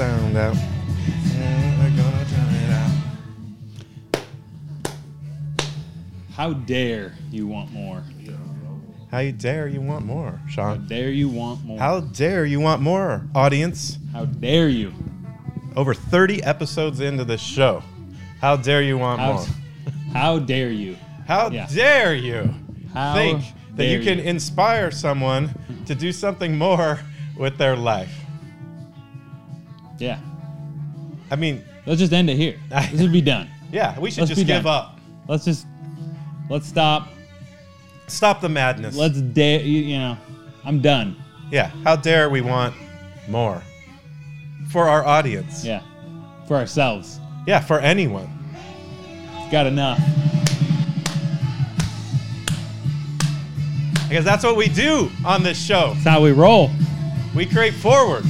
sound out. We're gonna turn it out. How dare you want more? How you dare you want more, Sean? How dare you want more? How dare you want more, audience? How dare you? Over 30 episodes into this show. How dare you want How, more? how dare you? How Yeah. dare you How think that you can inspire someone to do something more with their life? Yeah. I mean, Let's just end it here. This would be done. yeah, we should Let's just give done. up. Let's just let's stop. Stop the madness. Let's dare you, you know. I'm done. yeah, how dare we want more for our audience? Yeah. For ourselves. Yeah, for anyone. Got enough. Because that's what we do on this show. That's how we roll. We create forward.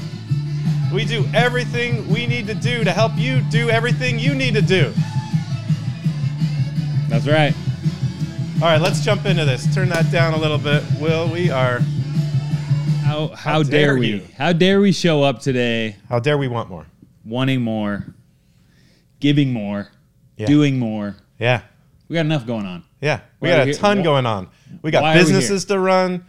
We do everything we need to do to help you do everything you need to do. That's right. All right, let's jump into this. Turn that down a little bit. Will, we are. How how, dare dare, we? you. How dare we show up today How dare we want more? wanting more, giving more, Yeah. doing more. Yeah. We got enough going on. Yeah. We Why got a ton Wh- going on. We got why are we businesses to run,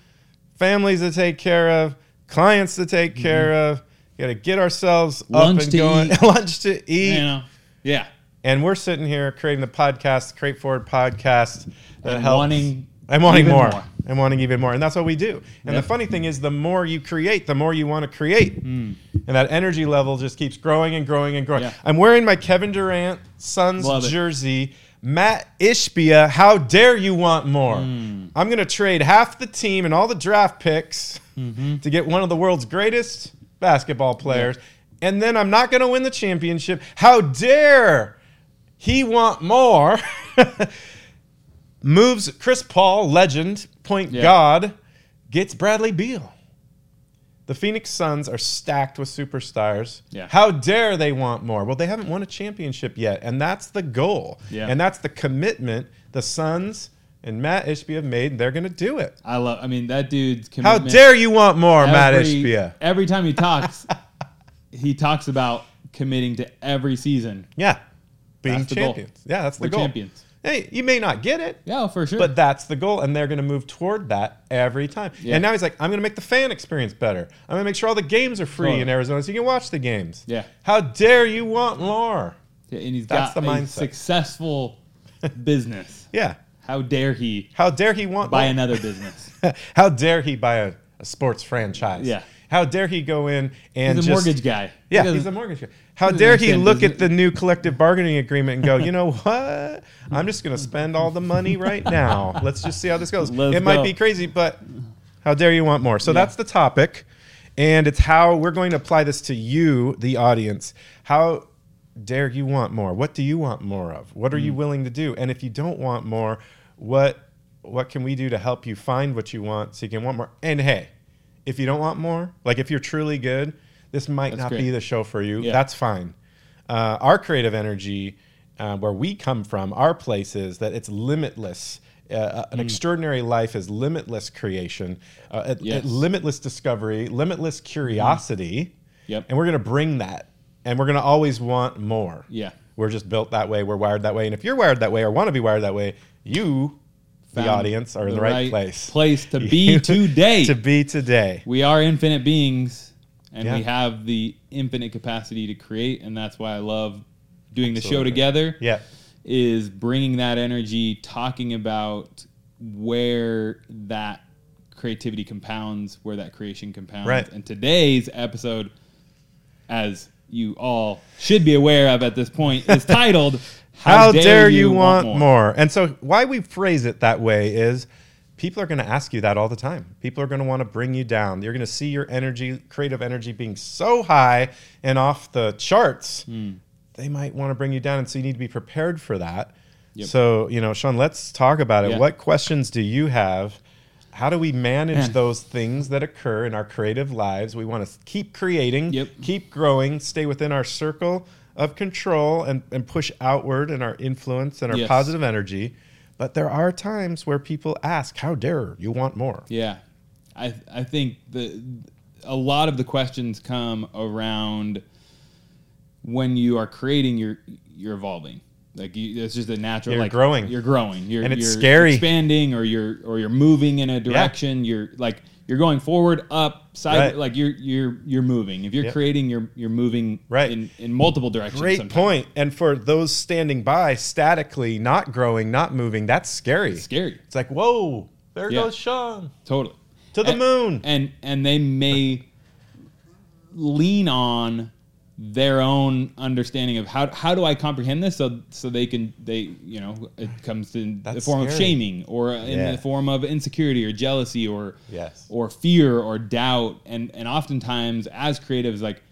families to take care of, clients to take mm-hmm. care of. Got to get ourselves. Lunch up and to going. eat. Lunch to eat. You know. Yeah. And we're sitting here creating the podcast, Create Forward podcast that And helps. wanting I'm wanting more. more. I'm wanting even more. And that's what we do. And Yep. the funny thing is, the more you create, the more you want to create. Hmm. And that energy level just keeps growing and growing and growing. Yeah. I'm wearing my Kevin Durant Suns Love it. jersey. Matt Ishbia, how dare you want more? Hmm. I'm going to trade half the team and all the draft picks Mm-hmm. to get one of the world's greatest basketball players. And then I'm not going to win the championship. How dare he want more? Moves Chris Paul, legend, point Yeah. god, gets Bradley Beal. The Phoenix Suns are stacked with superstars. Yeah. How dare they want more? Well, they haven't won a championship yet, and that's the goal. Yeah. And that's the commitment the Suns and Matt Ishbia made. They're going to do it. I love. I mean, that dude's committed. How dare you want more, Matt every, Ishbia? Every time he talks, he talks about committing to every season. Yeah. Being That's champions. Yeah, that's the We're goal. champions. Hey, you may not get it, Yeah, for sure. but that's the goal, and they're going to move toward that every time. Yeah. And now he's like, I'm going to make the fan experience better. I'm going to make sure all the games are free Totally. in Arizona so you can watch the games. Yeah. How dare you want more? Yeah, and he's That's got the a mindset. successful business. Yeah. How dare he How dare he want buy another business? How dare he buy a, a sports franchise? Yeah. How dare he go in and He's a just, mortgage guy. Yeah, doesn't- he's a mortgage guy. How dare he look at the new collective bargaining agreement and go, you know what? I'm just going to spend all the money right now. Let's just see how this goes. Let's it might be crazy, but how dare you want more? So that's the topic. And it's how we're going to apply this to you, the audience. How dare you want more? What do you want more of? What are Mm. you willing to do? And if you don't want more, what what can we do to help you find what you want so you can want more? And hey, if you don't want more, like if you're truly good, this might That's not great. be the show for you. Yeah. That's fine. Uh, our creative energy, uh, where we come from, our place is that it's limitless. Uh, an extraordinary life is limitless creation, uh, Yes. limitless discovery, limitless curiosity. Yep. And we're going to bring that. And we're going to always want more. Yeah. We're just built that way. We're wired that way. And if you're wired that way or want to be wired that way, you, the audience, are in the, right, place. Place to be today. to be today. we are infinite beings, and Yeah. we have the infinite capacity to create, and that's why I love doing the show together. Yeah. is bringing that energy, talking about where that creativity compounds, where that creation compounds. Right. And today's episode, as you all should be aware of at this point, is titled How, dare, you want more? And so, why we phrase it that way is people are going to ask you that all the time. People are going to want to bring you down. You're going to see your energy, creative energy, being so high and off the charts. Hmm. They might want to bring you down. And so, you need to be prepared for that. Yep. So, you know, Sean, let's talk about it. Yeah. What questions do you have? How do we manage Man. those things that occur in our creative lives? We want to keep creating, Yep. keep growing, stay within our circle of control and, and push outward in our influence and our Yes. positive energy. But there are times where people ask, How dare you want more? Yeah, I I think the a lot of the questions come around when you are creating, you're you're evolving. Like you, it's just a natural. You're like growing. You're growing. You're And it's you're scary. expanding, or you're or you're moving in a direction. You're like you're going forward, up, side. Right. Like you're you're you're moving. If you're Yep. creating, you're you're moving Right. in in multiple directions. Great sometimes. point. And for those standing by statically, not growing, not moving, that's scary. It's scary. It's like, whoa, there Yeah. goes Sean Totally. to the And- moon. and and they may lean on their own understanding of how how do I comprehend this so so they can they you know it comes in the That's form of shaming or in Yeah. the form of insecurity or jealousy or Yes. or fear or doubt and and oftentimes as creatives like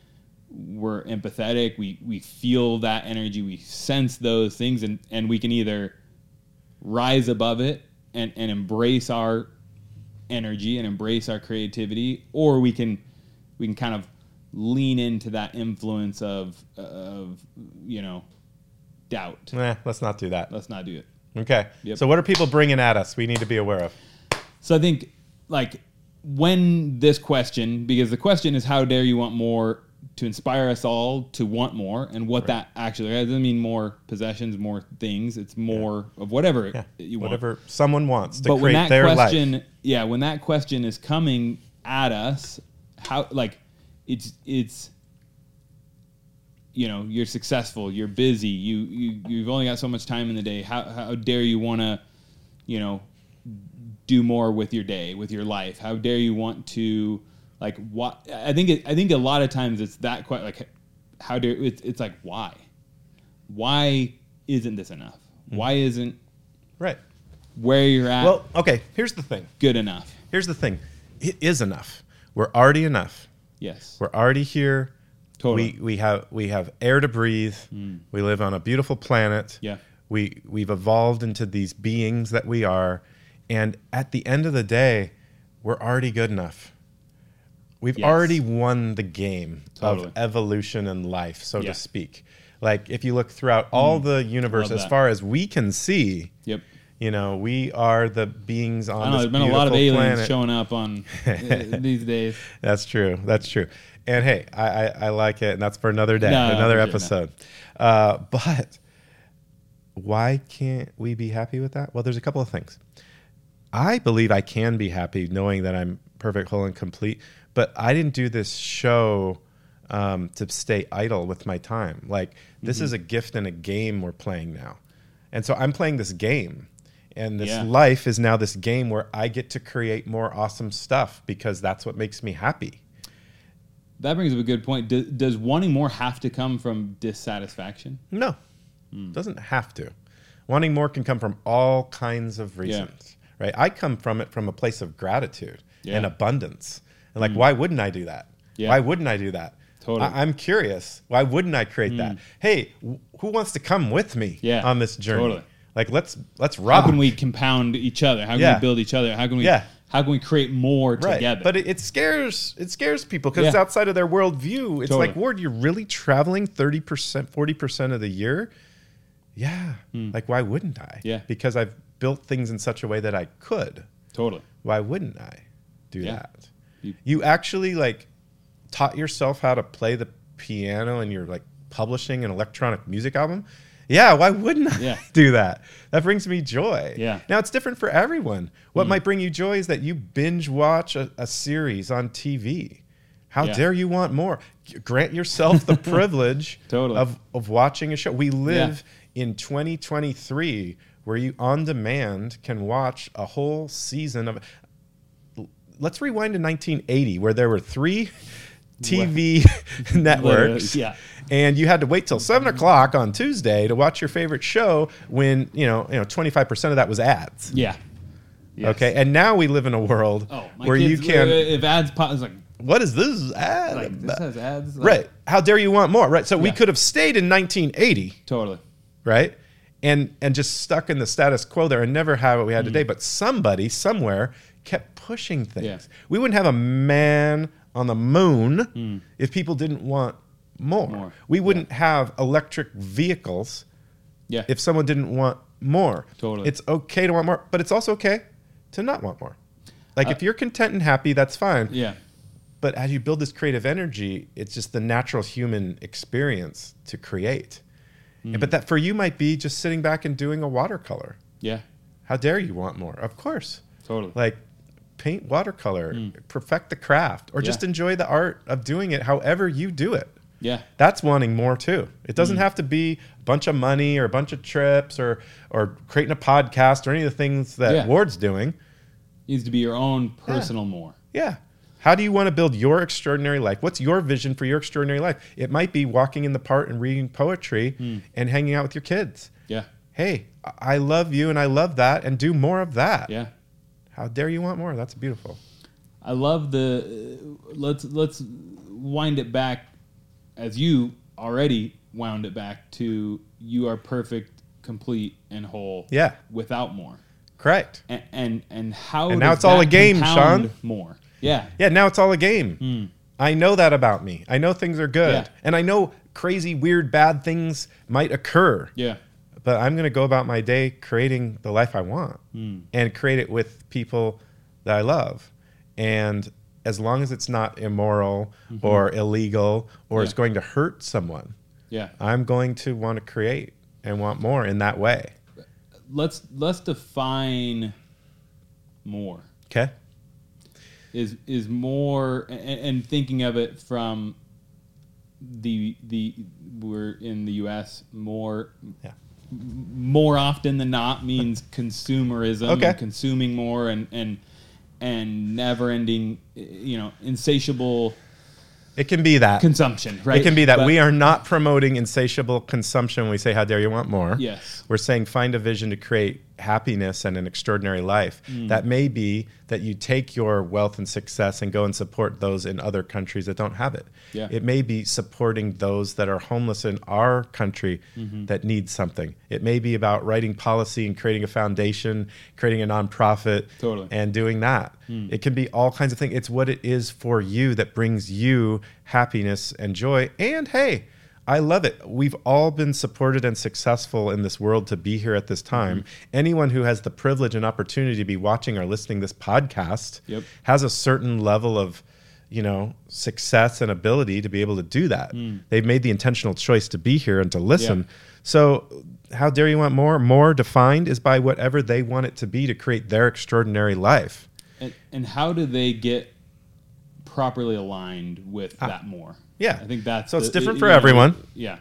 we're empathetic we we feel that energy we sense those things and and we can either rise above it and and embrace our energy and embrace our creativity or we can we can kind of lean into that influence of of you know doubt Eh, let's not do that. let's not do it Okay. Yep. So, what are people bringing at us we need to be aware of? so i think like when this question because the question is how dare you want more to inspire us all to want more and what that actually doesn't mean more possessions more things it's more of whatever Yeah. you want Whatever someone wants to but when create that their question life. yeah when that question is coming at us how like it's it's you know you're successful you're busy you, you you've only got so much time in the day how, how dare you want to you know do more with your day with your life how dare you want to like what i think it, i think a lot of times it's that quite like how dare it's, it's like why why isn't this enough mm-hmm. why isn't Right. where you're at Well, okay. Here's the thing. good enough. Here's the thing. It is enough. We're already enough. Yes. We're already here. Totally. We we have we have air to breathe. Mm. We live on a beautiful planet. Yeah. We we've evolved into these beings that we are, and at the end of the day, we're already good enough. We've Yes. already won the game Totally. of evolution and life, so Yeah. to speak. Like if you look throughout all mm. the universe, Love as that. far as we can see, Yep. You know, we are the beings on I know this there's been a lot of aliens planet. showing up on uh, these days. That's true. That's true. And hey, I, I, I like it, and that's for another day, No, another sure, no. episode. Uh, but why can't we be happy with that? Well, there's a couple of things. I believe I can be happy knowing that I'm perfect, whole, and complete. But I didn't do this show um, to stay idle with my time. Like this Mm-hmm. is a gift and a game we're playing now, and so I'm playing this game. And this Yeah. life is now this game where I get to create more awesome stuff because that's what makes me happy. That brings up a good point. Does, does wanting more have to come from dissatisfaction? No, Hmm. doesn't have to. Wanting more can come from all kinds of reasons, right? I come from it from a place of gratitude Yeah. and abundance. And like, why wouldn't I do that? Yeah. Why wouldn't I do that? Totally. Hmm. I, am curious. Why wouldn't I create that? Hey, wh- who wants to come with me Yeah, on this journey? totally. Like, let's let's rock. How can we compound each other? How can Yeah. we build each other? How can we? Yeah. How can we create more right? together? But it, it scares it scares people because it's outside of their worldview. It's Totally. like, Ward, you're really traveling thirty percent, forty percent of the year. Yeah. Hmm. Like, why wouldn't I? Yeah. Because I've built things in such a way that I could. totally. Why wouldn't I do Yeah. that? You- You, actually like taught yourself how to play the piano and you're like publishing an electronic music album. Yeah, why wouldn't I Yeah. do that? That brings me joy. Yeah. Now it's different for everyone. What mm-hmm. might bring you joy is that you binge watch a, a series on TV. How Yeah. dare you want more? Grant yourself the privilege Totally. of, of watching a show. We live in 2023 where you on demand can watch a whole season of let's rewind to 1980 where there were three TV networks. yeah. And you had to wait till seven o'clock on Tuesday to watch your favorite show when, you know, you know, 25% of that was ads. Yeah. Yes. Okay. And now we live in a world Oh, where kids, you can If ads pop, it's like, what is this ad? like this has ads. Like, right. How dare you want more? Right. So we could have stayed in 1980 Totally. right? And and just stuck in the status quo there and never had what we had Mm. today. But somebody somewhere kept pushing things. Yeah. We wouldn't have a man on the moon if people didn't want more. Mm. More. We wouldn't have electric vehicles Yeah. if someone didn't want more. Totally. It's okay to want more, but it's also okay to not want more. Like Uh, if you're content and happy, that's fine. yeah. But as you build this creative energy, it's just the natural human experience to create. Mm. But that for you might be just sitting back and doing a watercolor. Yeah. How dare you want more? Of course. Totally. Like paint watercolor, perfect the craft, or just Mm. Enjoy the art of doing it however you do it. yeah. That's wanting more too. It doesn't Mm. have to be a bunch of money or a bunch of trips or or creating a podcast or any of the things that Yeah. Ward's doing. Needs to be your own personal more. Yeah. How do you want to build your extraordinary life? What's your vision for your extraordinary life? It might be walking in the park and reading poetry Mm. and hanging out with your kids. Yeah. Hey, I love you and I love that and do more of that. Yeah. How dare you want more? That's beautiful. I love the uh, let's let's wind it back as you already wound it back to you are perfect, complete, and whole. Yeah. Without more. Correct. And and, and how And now it's all a game, Sean. More. Yeah. Yeah, now it's all a game. Hmm. I know that about me. I know things are good. Yeah. And I know crazy, weird, bad things might occur. Yeah. But I'm going to go about my day creating the life I want Hmm. and create it with people that I love. And as long as it's not immoral or illegal or Mm-hmm. Yeah. it's going to hurt someone, Yeah. I'm going to want to create and want more in that way. Let's let's define more. Okay? is is more and, and thinking of it from the the we're in the U.S. more Yeah. More often than not means consumerism, Okay. and consuming more and and and never ending, you know, insatiable It can be that. consumption. Right? It can be that But- we are not promoting insatiable consumption when we say, How dare you want more? Yes. We're saying find a vision to create happiness and an extraordinary life. Mm. That may be that you take your wealth and success and go and support those in other countries that don't have it. Yeah. It may be supporting those that are homeless in our country Mm-hmm. that need something. It may be about writing policy and creating a foundation, creating a nonprofit, Totally. and doing that. Hmm. It can be all kinds of things. It's what it is for you that brings you happiness and joy. And hey, I love it. We've all been supported and successful in this world to be here at this time. Mm-hmm. Anyone who has the privilege and opportunity to be watching or listening this podcast Yep. has a certain level of you know success and ability to be able to do that they've made the intentional choice to be here and to listen Mm. Yeah. so how dare you want more more defined is by whatever they want it to be to create their extraordinary life and, and how do they get properly aligned with that more? Ah. yeah. I think that's So it's the- different you for know, everyone. Yeah.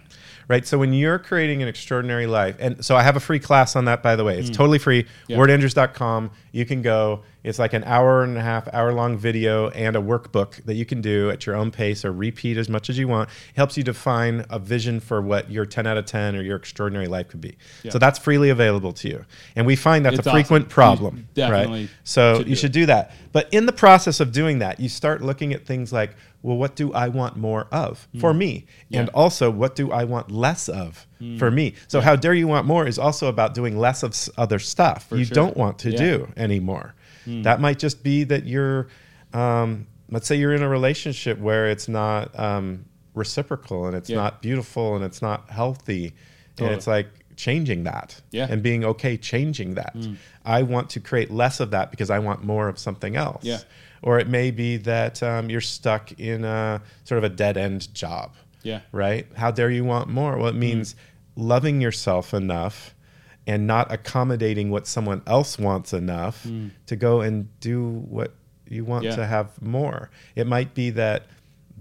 right so when you're creating an extraordinary life and so i have a free class on that by the way it's totally free Mm. Yeah. wardandrews.com you can go it's like an hour and a half hour long video and a workbook that you can do at your own pace or repeat as much as you want it helps you define a vision for what your 10 out of 10 or your extraordinary life could be Yeah. so that's freely available to you and we find that's It's a frequent awesome. You problem definitely right so should you should do that but in the process of doing that you start looking at things like well what do i want more of for me Mm. Yeah. Mm. and also what do i want less of for me so how dare you want more is also about doing less of other stuff you sure. don't want to Yeah. do anymore Hmm. that might just be that you're um, let's say you're in a relationship where it's not um, reciprocal and it's Yeah. not beautiful and it's not healthy and it's like changing that Yeah. Hmm. and being okay changing that i want to create less of that because i want more of something else Yeah. or it may be that um, you're stuck in a sort of a dead end job Yeah. right? How dare you want more? Well, it Mm. means loving yourself enough and not accommodating what someone else wants enough to go and do what you want Mm. Yeah. to have more. It might be that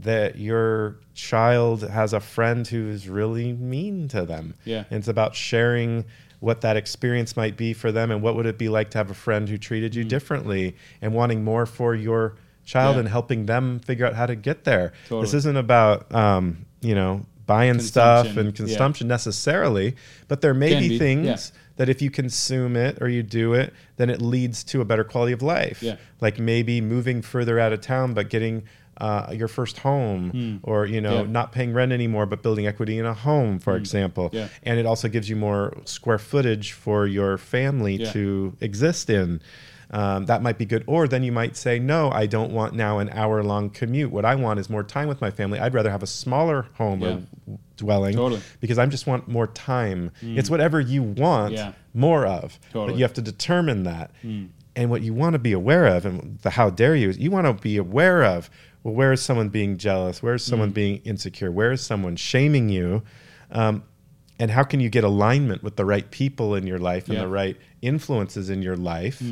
that your child has a friend who's really mean to them. Yeah. And it's about sharing what that experience might be for them and what would it be like to have a friend who treated you differently and wanting more for your child Mm. Yeah. and helping them figure out how to get there. This isn't about um, you know buying stuff Consumption, and yeah. consumption necessarily, but there may be, be, things yeah. that if you consume it or you do it, then it leads to a better quality of life. Yeah. Like maybe moving further out of town, but getting uh, your first home, or you know. Yeah. not paying rent anymore, but building equity in a home, for example. Hmm. Yeah. And it also gives you more square footage for your family Yeah. to exist in. Um, that might be good. Or then you might say, no, I don't want now an hour long commute. What I want is more time with my family. I'd rather have a smaller home Yeah. or dwelling Totally. because I just want more time. It's whatever you want Yeah. more of. But you have to determine that. And what you want to be aware of, and the how dare you, is you want to be aware of, well, where is someone being jealous? Where is someone being insecure? Where is someone shaming you? Um, and how can you get alignment with the right people in your life and Yeah. the right influences in your life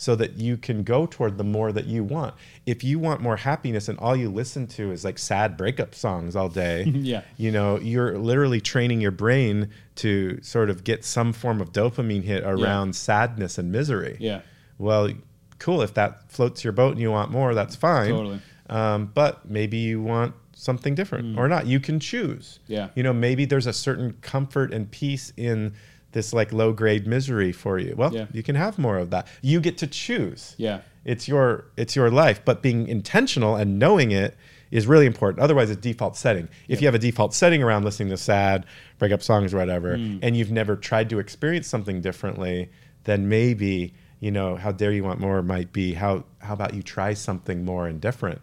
so that you can go toward the more that you want if you want more happiness and all you listen to is like sad breakup songs all day Yeah. you know you're literally training your brain to sort of get some form of dopamine hit around sadness and misery Yeah. well cool if that floats your boat and you want more that's fine Totally. um, but maybe you want something different or not you can choose Mm. Yeah. you know maybe there's a certain comfort and peace in this like low grade misery for you. Well Yeah. you can have more of that. You get to choose. Yeah. it's your it's your life but being intentional and knowing it is really important. Otherwise it's default setting. If you have a default setting around listening to sad breakup songs or whatever Mm. and you've never tried to experience something differently then maybe you know how dare you want more might be. How how about you try something more and different?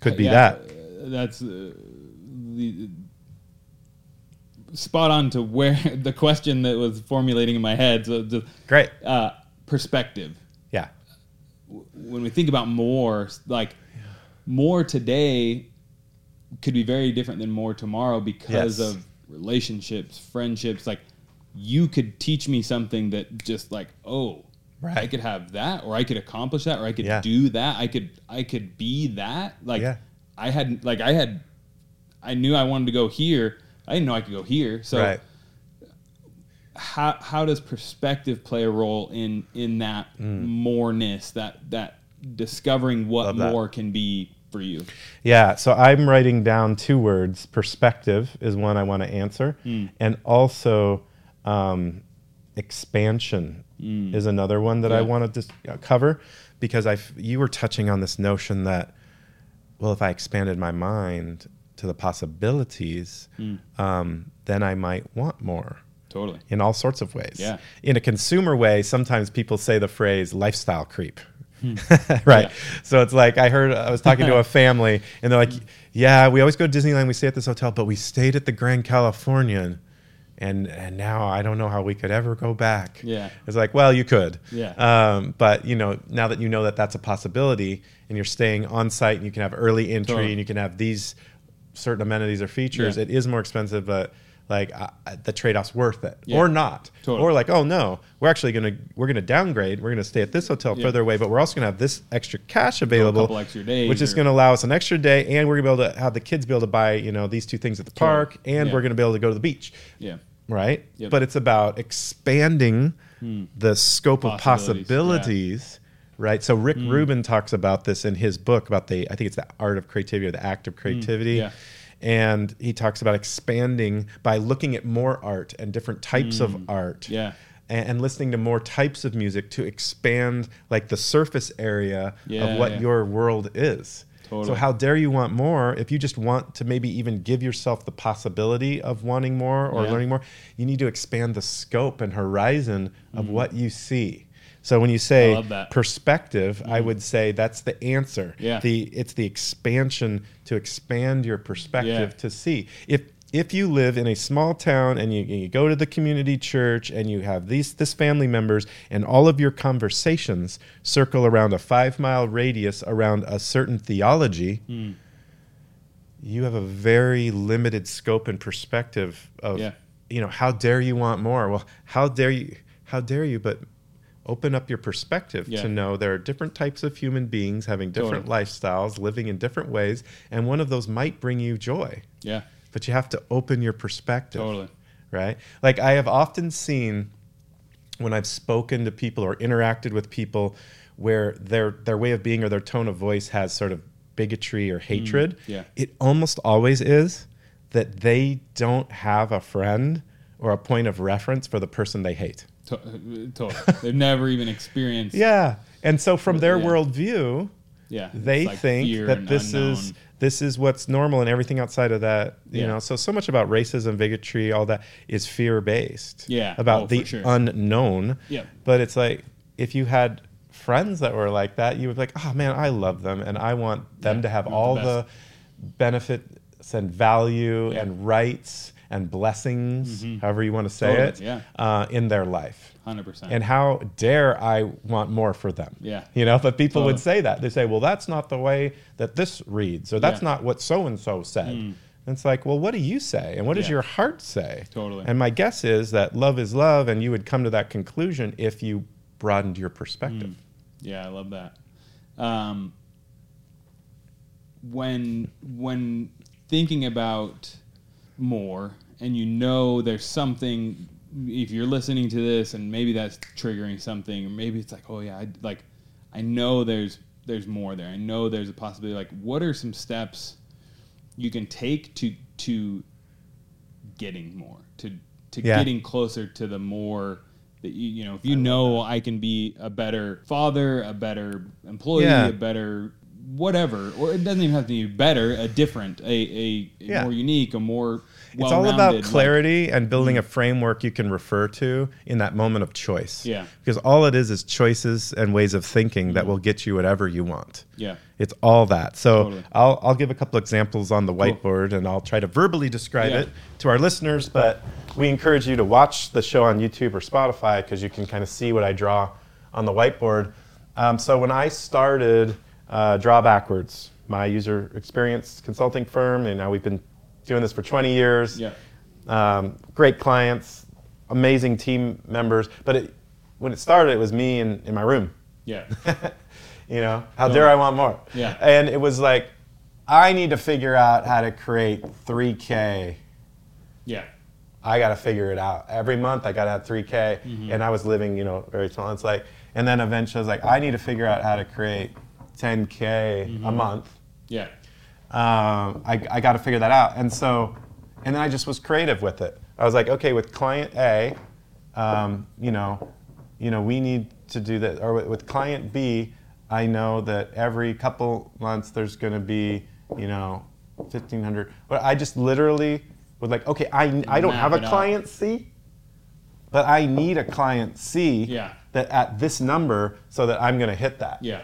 Could be Yeah, that. uh, that's uh, the spot on to where the question that was formulating in my head. So the great uh, perspective. yeah When we think about more, like more today could be very different than more tomorrow because Yes. of relationships, friendships. Like you could teach me something that just like, oh, I could have that, or I could accomplish that, or I could Yeah. do that. I could, I could be that. Like Yeah. I had, like I had, I knew I wanted to go here. I didn't know I could go here. So right how how does perspective play a role in in that moreness, that that discovering what Mm. Love that. more can be for you? Yeah, so I'm writing down two words. Perspective is one I want to answer, and also um, expansion is another one that I Yeah. want to dis- cover because I you were touching on this notion that well, if I expanded my mind to the possibilities, um, then I might want more Totally. in all sorts of ways. Yeah. In a consumer way, sometimes people say the phrase lifestyle creep. right. Hmm. Yeah. So it's like I heard I was talking to a family and they're like, "Yeah, we always go to Disneyland, we stay at this hotel, but we stayed at the Grand Californian and and now I don't know how we could ever go back." Yeah. It's like, "Well, you could." Yeah. Um, but you know, now that you know that that's a possibility and you're staying on site and you can have early entry Totally. and you can have these certain amenities or features, Yeah. it is more expensive, but like uh, the trade-off's worth it Yeah. or not Totally. or like oh no we're actually gonna we're gonna downgrade we're gonna stay at this hotel Yeah. further away but we're also gonna have this extra cash available couple extra days which is or- gonna allow us an extra day and we're gonna be able to have the kids be able to buy you know these two things at the Totally. park and Yeah. we're gonna be able to go to the beach Yeah. right Yep. Hmm. but it's about expanding the scope of possibilities right? So rick mm. rubin talks about this in his book about the i think it's the art of creativity or the act of mm. creativity. Yeah. and he talks about expanding by looking at more art and different types of mm. art Yeah. and, and listening to more types of music to expand like the surface area Yeah, of what yeah. your world is. So how dare you want more? If you just want to maybe even give yourself the possibility of wanting more or Yeah. learning more you need to expand the scope and horizon of what you see so when you say. I love. Mm-hmm. perspective i would say that's the answer Yeah. the it's the expansion to expand your perspective Yeah. to see if if you live in a small town and you, you go to the community church and you have these this family members and all of your conversations circle around a five mile radius around a certain theology Hmm. you have a very limited scope and perspective of Yeah. you know how dare you want more well how dare you how dare you but open up your perspective Yeah. to know there are different types of human beings having different Totally. lifestyles living in different ways and one of those might bring you joy Yeah. but you have to open your perspective Totally. right like i have often seen when i've spoken to people or interacted with people where their their way of being or their tone of voice has sort of bigotry or hatred Mm, yeah. it almost always is that they don't have a friend or a point of reference for the person they hate To- uh, totally. They've never even experienced. yeah and so from their Yeah. worldview Yeah. they like think that this is this is what's normal and everything outside of that you Yeah. know so so much about racism bigotry all that is fear based Yeah. about Oh, the sure. unknown Yeah, but it's like if you had friends that were like that you would be like oh man i love them and i want them Yeah, to have all the the, benefits and value and rights and blessings, however you want to say Totally, it, yeah. uh, in their life. Hundred percent. And how dare I want more for them? Yeah. You know, but people would say that. They say, well, that's not the way that this reads, or that's Yeah. not what so and so said. And it's like, well, what do you say? And what does Yeah. your heart say? Totally. And my guess is that love is love, and you would come to that conclusion if you broadened your perspective. Yeah, I love that. Um, when when thinking about more, and you know there's something, if you're listening to this, and maybe that's triggering something, or maybe it's like, oh yeah, I, like I know there's there's more there. I know there's a possibility. Like, what are some steps you can take to to getting more to to Yeah. getting closer to the more that you you know if you know I can be a better father, a better employee, Yeah. a better whatever, or it doesn't even have to be better, a different, a a, a Yeah. more unique, a more It's all about well-rounded, like- clarity and building a framework you can refer to in that moment of choice. Yeah. Because all it is is choices and ways of thinking that will get you whatever you want. yeah, It's all that. So Totally. I'll, I'll give a couple examples on the whiteboard and I'll try to verbally describe Yeah. it to our listeners. But we encourage you to watch the show on YouTube or Spotify because you can kind of see what I draw on the whiteboard. Um, so when I started uh, Draw Backwards, my user experience consulting firm, and now we've been doing this for 20 years. yeah, Um, great clients, amazing team members. But it, when it started, it was me in, in my room. yeah, you know, how dare I want more? Yeah. And it was like, I need to figure out how to create 3K. yeah, I got to figure it out. Every month I got to have 3K. Mm-hmm. And I was living, you know, very small. It's like, and then eventually I was like, I need to figure out how to create 10K Mm-hmm. a month. yeah, Um, I, I got to figure that out. And so, and then I just was creative with it. I was like, okay, with client A, um, you know, you know, we need to do that. Or with, with client B, I know that every couple months there's going to be, you know, 1500. But I just literally was like, okay, I, I don't have a client C, but I need a client C Yeah. that at this number so that I'm going to hit that. yeah,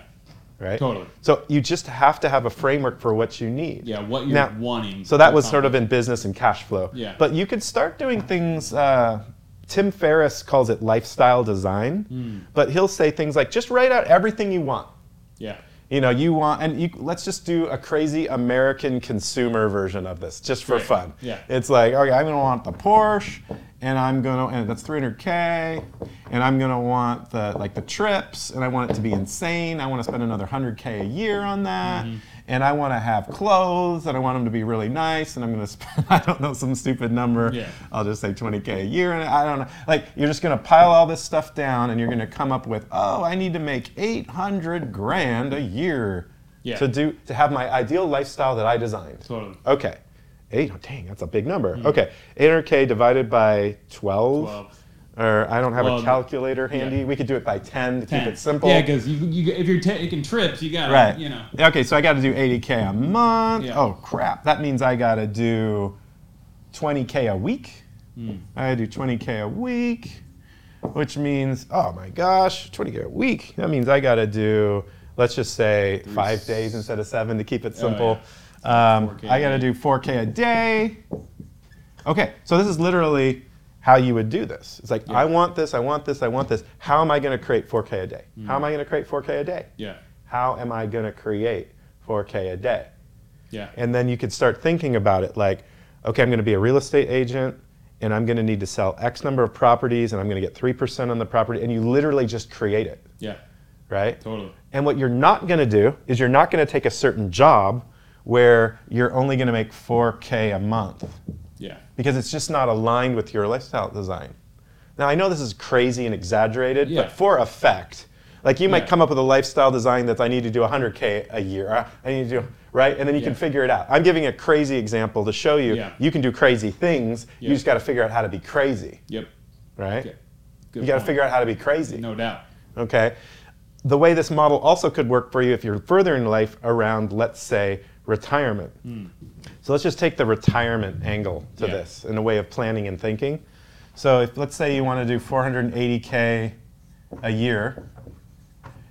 Right? Totally. So you just have to have a framework for what you need. yeah. What you're Now, wanting. So that was sort of in business and cash flow. Yeah. But you could start doing things. Uh, Tim Ferriss calls it lifestyle design, Hmm. but he'll say things like just write out everything you want. yeah, You know, you want, and you, let's just do a crazy American consumer version of this, just for Right. fun. Yeah. It's like, okay, I'm gonna want the Porsche, and I'm gonna, and that's 300k, and I'm gonna want the like the trips, and I want it to be insane. I want to spend another 100k a year on that, Mm-hmm. And I want to have clothes, and I want them to be really nice, and I'm gonna spend, I don't know, some stupid number. Yeah. I'll just say 20k a year, and I don't know. Like you're just gonna pile all this stuff down, and you're gonna come up with, oh, I need to make 800 grand a year Yeah. to do to have my ideal lifestyle that I designed. totally. Okay, eight. Oh, dang, that's a big number. Hmm. Okay, 800k divided by 12. Twelve. Or I don't have Well, a calculator handy. yeah. We could do it by 10 to 10. keep it simple. Yeah, because you, you, if you're taking trips, you got to, Right. you know. Okay, so I got to do 80k a month. Yeah. Oh crap! That means I got to do 20k a week. Hmm. I do 20k a week, which means oh my gosh, 20k a week. That means I got to do let's just say five days instead of seven to keep it simple. Um, 4K I got to do 4k a day. Okay, so this is literally how you would do this. It's like I want this, I want this, I want this. How am I going to create 4k a day? How am I going to create 4k a day? Yeah. how am I going to create 4K a day? Yeah. And then you could start thinking about it like, okay, I'm going to be a real estate agent and I'm going to need to sell X number of properties and I'm going to get 3% on the property. And you literally just create it, Yeah. right? Totally. And what you're not going to do is you're not going to take a certain job where you're only going to make 4K a month Yeah. because it's just not aligned with your lifestyle design. Now, I know this is crazy and exaggerated, Yeah. but for effect, like you might Yeah. come up with a lifestyle design that I need to do 100K a year. I need to do, right? And then you can figure it out. I'm giving a crazy example to show you Yeah. you can do crazy things. Yeah. You just got to figure out how to be crazy, Yep. right? Okay. You got to figure out how to be crazy. No doubt. Okay. The way this model also could work for you if you're further in life around, let's say, retirement. Hmm. So let's just take the retirement angle to Yeah. this in a way of planning and thinking. So if let's say you want to do 480k a year,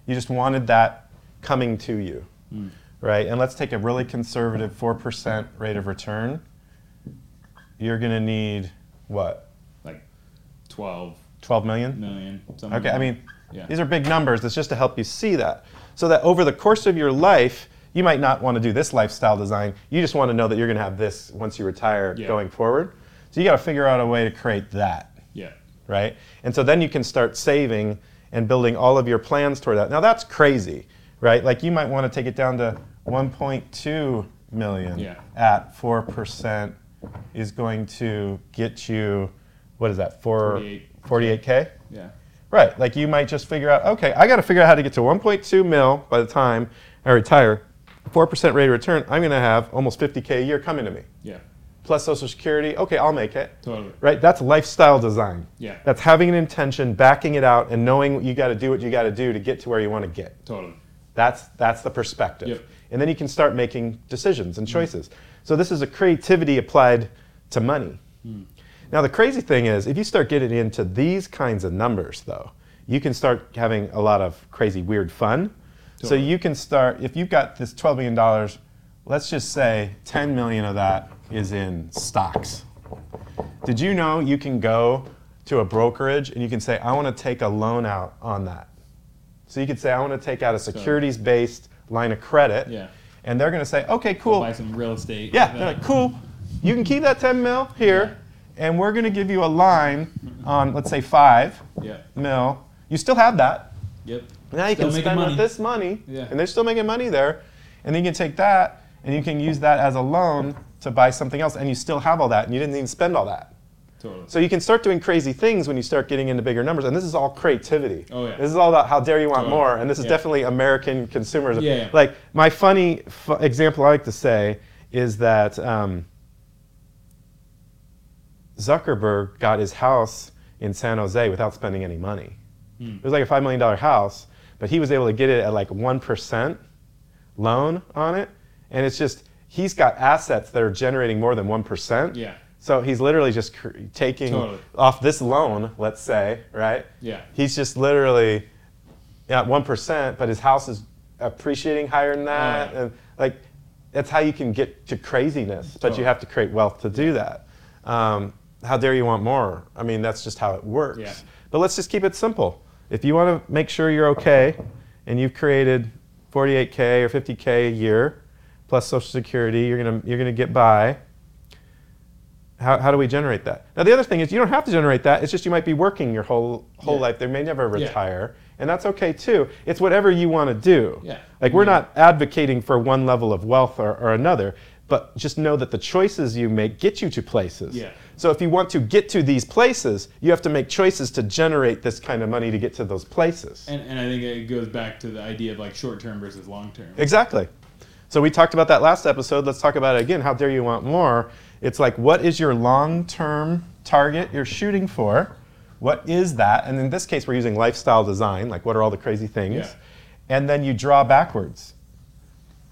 you just wanted that coming to you, hmm. right? And let's take a really conservative 4% rate of return. you're going to need what? Like 12 12 million? million. Okay, I mean, yeah. these are big numbers. It's just to help you see that. So that over the course of your life, you might not want to do this lifestyle design. You just want to know that you're going to have this once you retire Yeah. going forward. So you got to figure out a way to create that, yeah. right? And so then you can start saving and building all of your plans toward that. Now that's crazy, right? Like you might want to take it down to 1.2 million Yeah. at 4% is going to get you what is that? 4 48. 48k? Yeah. Right. Like you might just figure out, okay, I got to figure out how to get to 1.2 mil by the time I retire. 4% rate of return, I'm going to have almost 50K a year coming to me. Yeah. Plus Social Security, okay, I'll make it. Totally. Right? That's lifestyle design. Yeah. That's having an intention, backing it out, and knowing you got to do what you got to do to get to where you want to get. Totally. That's, that's the perspective. Yep. And then you can start making decisions and mm. choices. So this is a creativity applied to money. Mm. Now, the crazy thing is, if you start getting into these kinds of numbers, though, you can start having a lot of crazy, weird fun. So you can start, if you've got this $12 million, let's just say 10 million of that is in stocks. Did you know you can go to a brokerage and you can say, I want to take a loan out on that? So you could say, I want to take out a securities based line of credit. Yeah. And they're going to say, okay, cool. Buy some real estate. Yeah, they're like, cool. You can keep that 10 mil here, and we're going to give you a line on, let's say, five Yeah. mil. You still have that. Yep. Now you Still can spend money. with this money, Yeah. and they're still making money there. And then you can take that, and you can use that as a loan to buy something else, and you still have all that, and you didn't even spend all that. Totally. So you can start doing crazy things when you start getting into bigger numbers, and this is all creativity. Oh, yeah. This is all about how dare you want Totally. more, and this is Yeah. definitely American consumerism. Yeah, yeah. Like my funny f- example I like to say is that um, Zuckerberg got his house in San Jose without spending any money. Hmm. It was like a five million dollar house, but he was able to get it at like one percent loan on it, and it's just he's got assets that are generating more than one percent. Yeah. So he's literally just cr- taking Totally. off this loan, let's say, right? Yeah. He's just literally at one percent, but his house is appreciating higher than that, yeah. and like that's how you can get to craziness. But Totally. you have to create wealth to do that. Um, how dare you want more? I mean, that's just how it works. Yeah. But let's just keep it simple. If you want to make sure you're okay, and you've created 48k or 50k a year plus Social Security, you're gonna you're gonna get by. How, how do we generate that? Now the other thing is you don't have to generate that. It's just you might be working your whole whole Yeah. life. They may never Yeah. retire, and that's okay too. It's whatever you want to do. Yeah. Like we're Yeah. not advocating for one level of wealth or, or another, but just know that the choices you make get you to places. Yeah. So if you want to get to these places, you have to make choices to generate this kind of money to get to those places. And, and I think it goes back to the idea of like short term versus long term. Exactly. So we talked about that last episode. Let's talk about it again. How dare you want more? It's like, what is your long term target you're shooting for? What is that? And in this case, we're using lifestyle design. Like, what are all the crazy things? Yeah. And then you draw backwards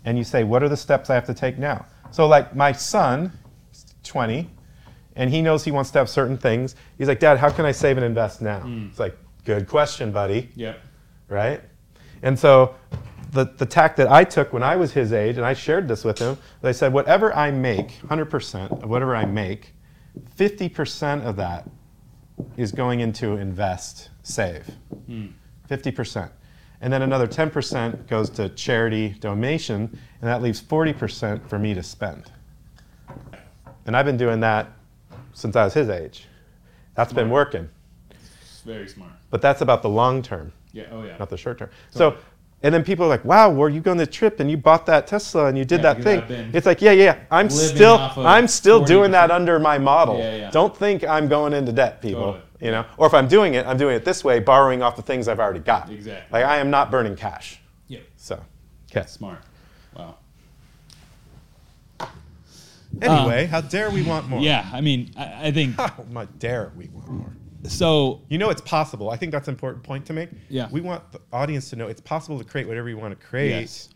and you say, what are the steps I have to take now? So, like, my son, he's 20, and he knows he wants to have certain things. He's like, Dad, how can I save and invest now? Hmm. It's like, good question, buddy Yep. right? And so the, the tack that I took when I was his age, and I shared this with him, I said, whatever I make, 100% of whatever I make, 50% of that is going into invest, save. Hmm. 50%. And then another 10% goes to charity donation, and that leaves 40% for me to spend. And I've been doing that since I was his age. That's been working. It's very smart. But that's about the long term Yeah. Oh yeah. not the short term. So, and then people are like, "Wow, were you going the trip and you bought that Tesla and you did Yeah, that thing?" It's like, yeah, yeah, I'm still, of I'm still doing that under my model. Yeah, yeah. Don't think I'm going into debt, people. Totally. You know, or if I'm doing it, I'm doing it this way, borrowing off the things I've already got. Exactly. Like I am not burning cash. Yeah. So, okay. Smart. Wow. Um, anyway, how dare we want more? Yeah. I mean, I, I think How much dare we want more? so. You know it's possible. I think that's an important point to make. Yeah. We want the audience to know it's possible to create whatever you want to create. Yes.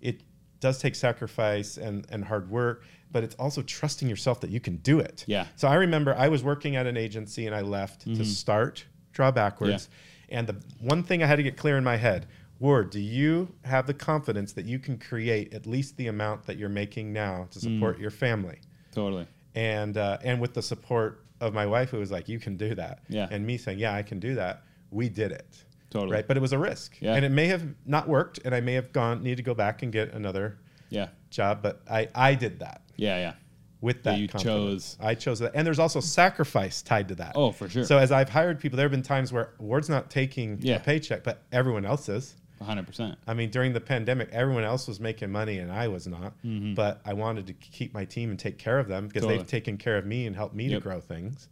It does take sacrifice and, and hard work, but it's also trusting yourself that you can do it. Yeah. So I remember I was working at an agency and I left to mm-hmm. start Draw Backwards. And the one thing I had to get clear in my head Ward, do you have the confidence that you can create at least the amount that you're making now to support your family? Totally. and uh, and with the support of my wife, who was like, "You can do that," Yeah. and me saying, "Yeah, I can do that." We did it. Totally. Right, but it was a risk, Yeah. and it may have not worked, and I may have gone need to go back and get another Yeah. job, but I I did that Yeah. Yeah. with Yeah, that. you confidence. chose- I chose that, and there's also sacrifice tied to that. Oh, for sure. So as I've hired people, there have been times where Ward's not taking Yeah. a paycheck, but everyone else is. 100%. I mean, during the pandemic, everyone else was making money and I was not. Mm-hmm. But I wanted to keep my team and take care of them because Totally. they've taken care of me and helped me to grow things.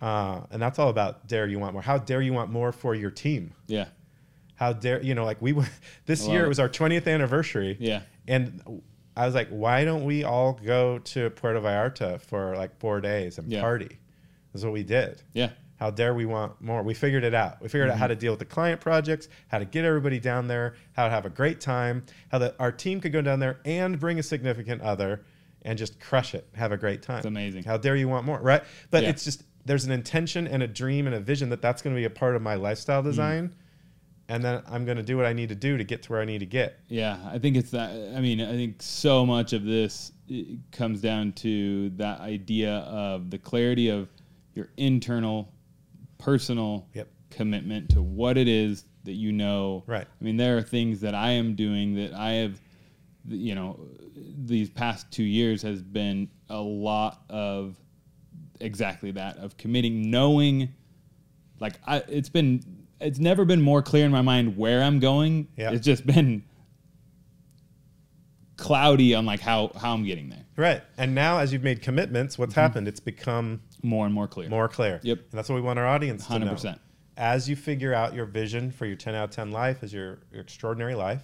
Uh, and that's all about dare you want more. How dare you want more for your team? Yeah. How dare you know? Like we this year, it it. was our 20th anniversary. Yeah. And I was like, why don't we all go to Puerto Vallarta for like four days and Yeah. party? That's what we did. Yeah. How dare we want more? We figured it out. We figured out Mm-hmm. how to deal with the client projects, how to get everybody down there, how to have a great time, how that our team could go down there and bring a significant other and just crush it, have a great time. It's amazing. How dare you want more, right? But Yeah. it's just there's an intention and a dream and a vision that that's going to be a part of my lifestyle Mm-hmm. design, and then I'm going to do what I need to do to get to where I need to get. Yeah, I think it's that. I mean, I think so much of this comes down to that idea of the clarity of your internal, personal Yep. commitment to what it is that you know. Right. I mean, there are things that I am doing that I have, you know, these past two years has been a lot of exactly that of committing, knowing, like I, it's been. It's never been more clear in my mind where I'm going. Yeah. It's just been cloudy on like how how I'm getting there. Right. And now, as you've made commitments, what's mm-hmm. happened? It's become More and more clear. more clear. Yep. And that's what we want our audience to know. 100%. As you figure out your vision for your 10 out of 10 life, as your, your extraordinary life,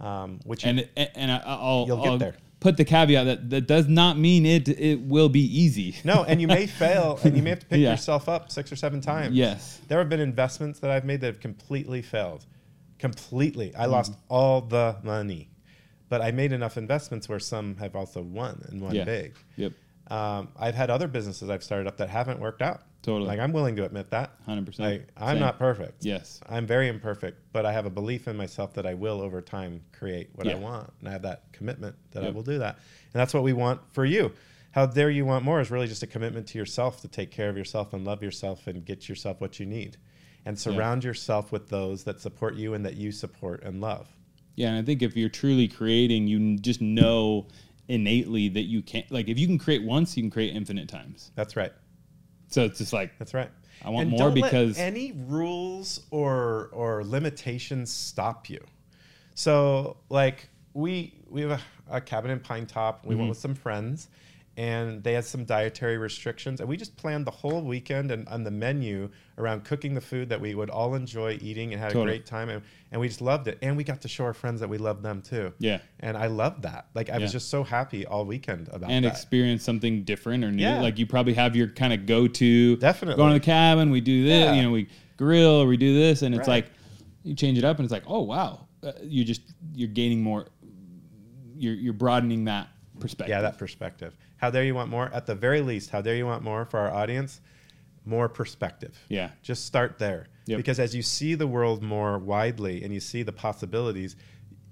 um, which you, And and, and I, I'll, You'll I'll there. put the caveat that that does not mean it it will be easy. no, and you may fail, and you may have to pick Yeah. yourself up six or seven times. Yes. There have been investments that I've made that have completely failed. Completely. I lost all the money. But I made enough investments where some have also won and won Yeah. big. Yep. Um, I've had other businesses I've started up that haven't worked out. Totally. Like I'm willing to admit that. 100%. Like I'm Same. not perfect. Yes. I'm very imperfect, but I have a belief in myself that I will over time create what I want. And I have that commitment that I will do that. And that's what we want for you. How dare you want more is really just a commitment to yourself to take care of yourself and love yourself and get yourself what you need. And surround yourself with those that support you and that you support and love. Yeah, and I think if you're truly creating, you just know innately that you can't. Like, if you can create once, you can create infinite times. That's right. So it's just like That's right. I want And more don't let because- any rules or or limitations stop you. So like we we have a, a cabin in Pine Top. We Mm-hmm. went with some friends, and they had some dietary restrictions, and we just planned the whole weekend and on the menu around cooking the food that we would all enjoy eating and had Totally. a great time, and, and we just loved it. And we got to show our friends that we loved them too. Yeah. and I loved that. Like I was just so happy all weekend about and that. And experience something different or new. Yeah. Like you probably have your kind of go to. Definitely. Going to the cabin, we do this. Yeah. You know, we grill we do this, and it's Right. like you change it up, and it's like, oh wow, uh, you just you're gaining more. You're you're broadening that perspective. Yeah, that perspective. How dare you want more? At the very least, how dare you want more for our audience? More perspective. Yeah. Just start there. Yep. Because as you see the world more widely and you see the possibilities,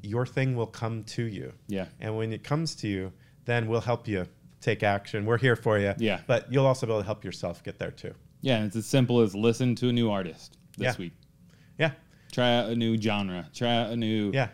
your thing will come to you. Yeah. And when it comes to you, then we'll help you take action. We're here for you. Yeah. But you'll also be able to help yourself get there too. Yeah, and it's as simple as listen to a new artist this Yeah. week. Yeah. Try out a new genre. Try out a new Yeah.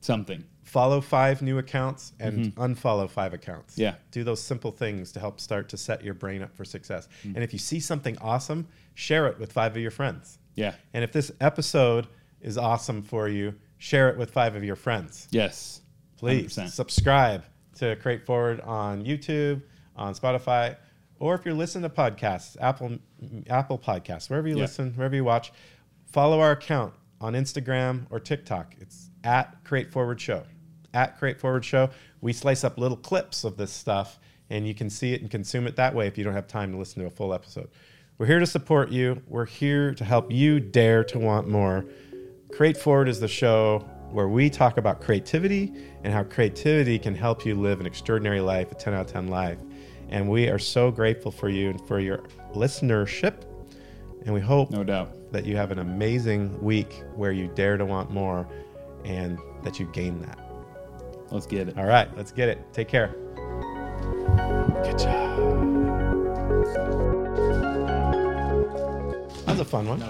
something. Follow five new accounts and unfollow five accounts. Mm-hmm. Yeah. Do those simple things to help start to set your brain up for success. Mm. And if you see something awesome, share it with five of your friends. Yeah. And if this episode is awesome for you, share it with five of your friends. Yes. Please 100%. subscribe to Create Forward on YouTube, on Spotify, or if you're listening to podcasts, Apple Apple Podcasts, wherever you Yeah. listen, wherever you watch, follow our account on Instagram or TikTok. It's at Create Forward Show. At Create Forward Show. We slice up little clips of this stuff, and you can see it and consume it that way if you don't have time to listen to a full episode. We're here to support you. We're here to help you dare to want more. Create Forward is the show where we talk about creativity and how creativity can help you live an extraordinary life, a 10 out of 10 life. And we are so grateful for you and for your listenership. And we hope No doubt. that you have an amazing week where you dare to want more and that you gain that. Let's get it. All right, let's get it. Take care. Good job. That was a fun one.